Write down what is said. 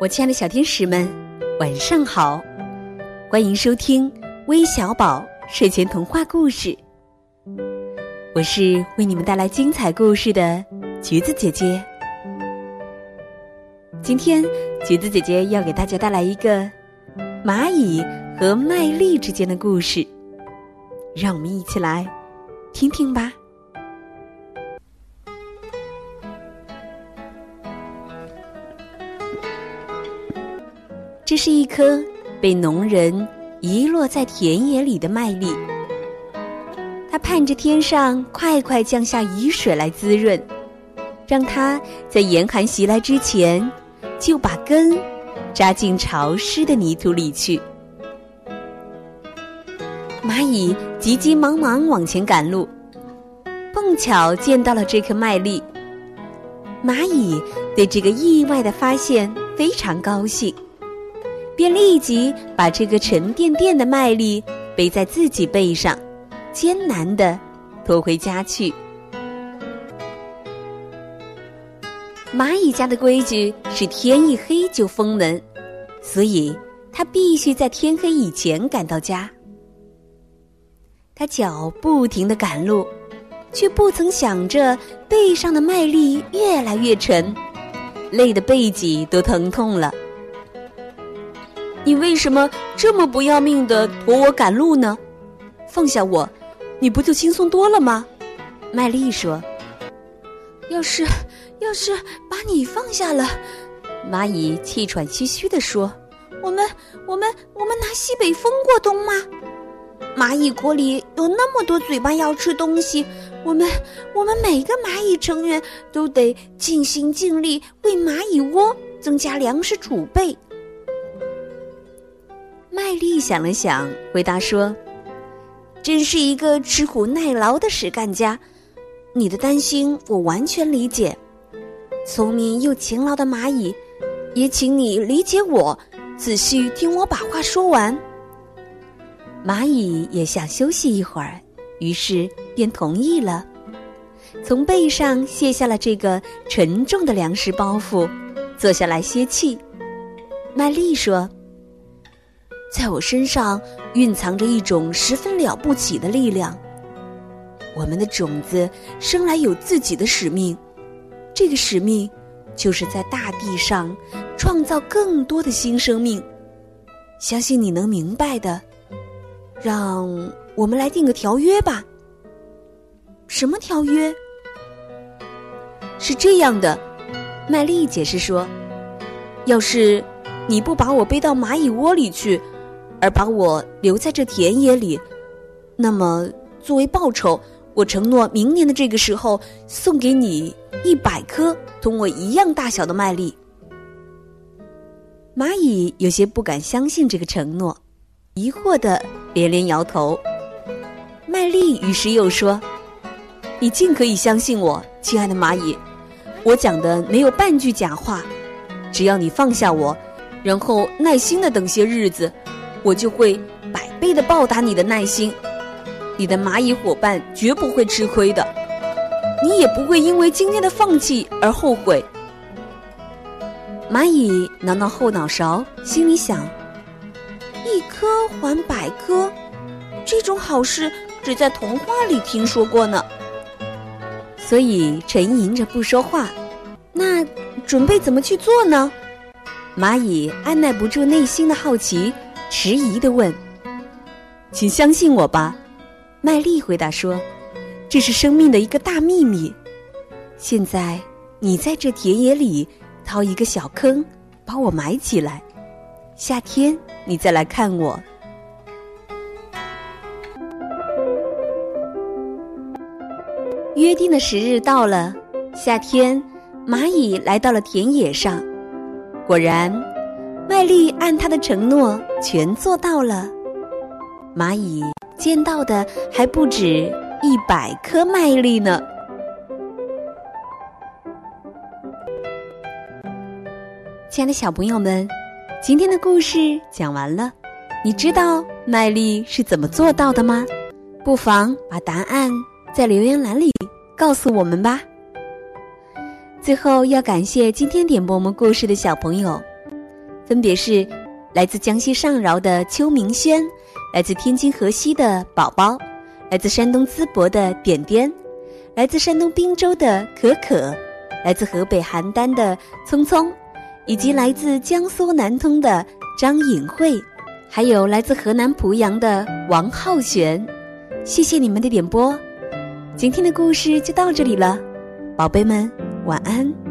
我亲爱的小天使们，晚上好！欢迎收听微小宝睡前童话故事。我是为你们带来精彩故事的橘子姐姐。今天，橘子姐姐要给大家带来一个蚂蚁和麦粒之间的故事，让我们一起来听听吧。这是一颗被农人遗落在田野里的麦粒，它盼着天上快快降下雨水来滋润，让它在严寒袭来之前就把根扎进潮湿的泥土里去。蚂蚁急急忙忙往前赶路，碰巧见到了这颗麦粒。蚂蚁对这个意外的发现非常高兴。便立即把这个沉甸甸的麦粒背在自己背上，艰难的拖回家去。蚂蚁家的规矩是天一黑就封门，所以它必须在天黑以前赶到家。他脚不停的赶路，却不曾想着背上的麦粒越来越沉，累得背脊都疼痛了。你为什么这么不要命的驮我赶路呢？放下我，你不就轻松多了吗？麦丽说。要是要是把你放下了，蚂蚁气喘吁吁地说：“我们我们我们拿西北风过冬吗？蚂蚁国里有那么多嘴巴要吃东西，我们我们每个蚂蚁成员都得尽心尽力为蚂蚁窝增加粮食储备。”麦丽想了想，回答说：“真是一个吃苦耐劳的实干家，你的担心我完全理解。聪明又勤劳的蚂蚁，也请你理解我，仔细听我把话说完。”蚂蚁也想休息一会儿，于是便同意了，从背上卸下了这个沉重的粮食包袱，坐下来歇气。麦丽说。在我身上蕴藏着一种十分了不起的力量。我们的种子生来有自己的使命，这个使命就是在大地上创造更多的新生命。相信你能明白的。让我们来定个条约吧。什么条约？是这样的，麦丽解释说：“要是你不把我背到蚂蚁窝里去。”而把我留在这田野里，那么作为报酬，我承诺明年的这个时候送给你一百颗同我一样大小的麦粒。蚂蚁有些不敢相信这个承诺，疑惑的连连摇头。麦粒于是又说：“你尽可以相信我，亲爱的蚂蚁，我讲的没有半句假话。只要你放下我，然后耐心的等些日子。”我就会百倍的报答你的耐心，你的蚂蚁伙伴绝不会吃亏的，你也不会因为今天的放弃而后悔。蚂蚁挠挠后脑勺，心里想：一颗还百颗，这种好事只在童话里听说过呢。所以沉吟着不说话。那准备怎么去做呢？蚂蚁按耐不住内心的好奇。迟疑的问：“请相信我吧。”麦丽回答说：“这是生命的一个大秘密。现在你在这田野里掏一个小坑，把我埋起来。夏天你再来看我。”约定的时日到了，夏天，蚂蚁来到了田野上，果然。麦粒按他的承诺全做到了，蚂蚁见到的还不止一百颗麦粒呢。亲爱的小朋友们，今天的故事讲完了，你知道麦粒是怎么做到的吗？不妨把答案在留言栏里告诉我们吧。最后要感谢今天点播我们故事的小朋友，分别是来自江西上饶的邱明轩，来自天津河西的宝宝，来自山东淄博的点点，来自山东滨州的可可，来自河北邯郸的聪聪，以及来自江苏南通的张颖慧，还有来自河南濮阳的王浩璇。谢谢你们的点播，今天的故事就到这里了，宝贝们。晚安。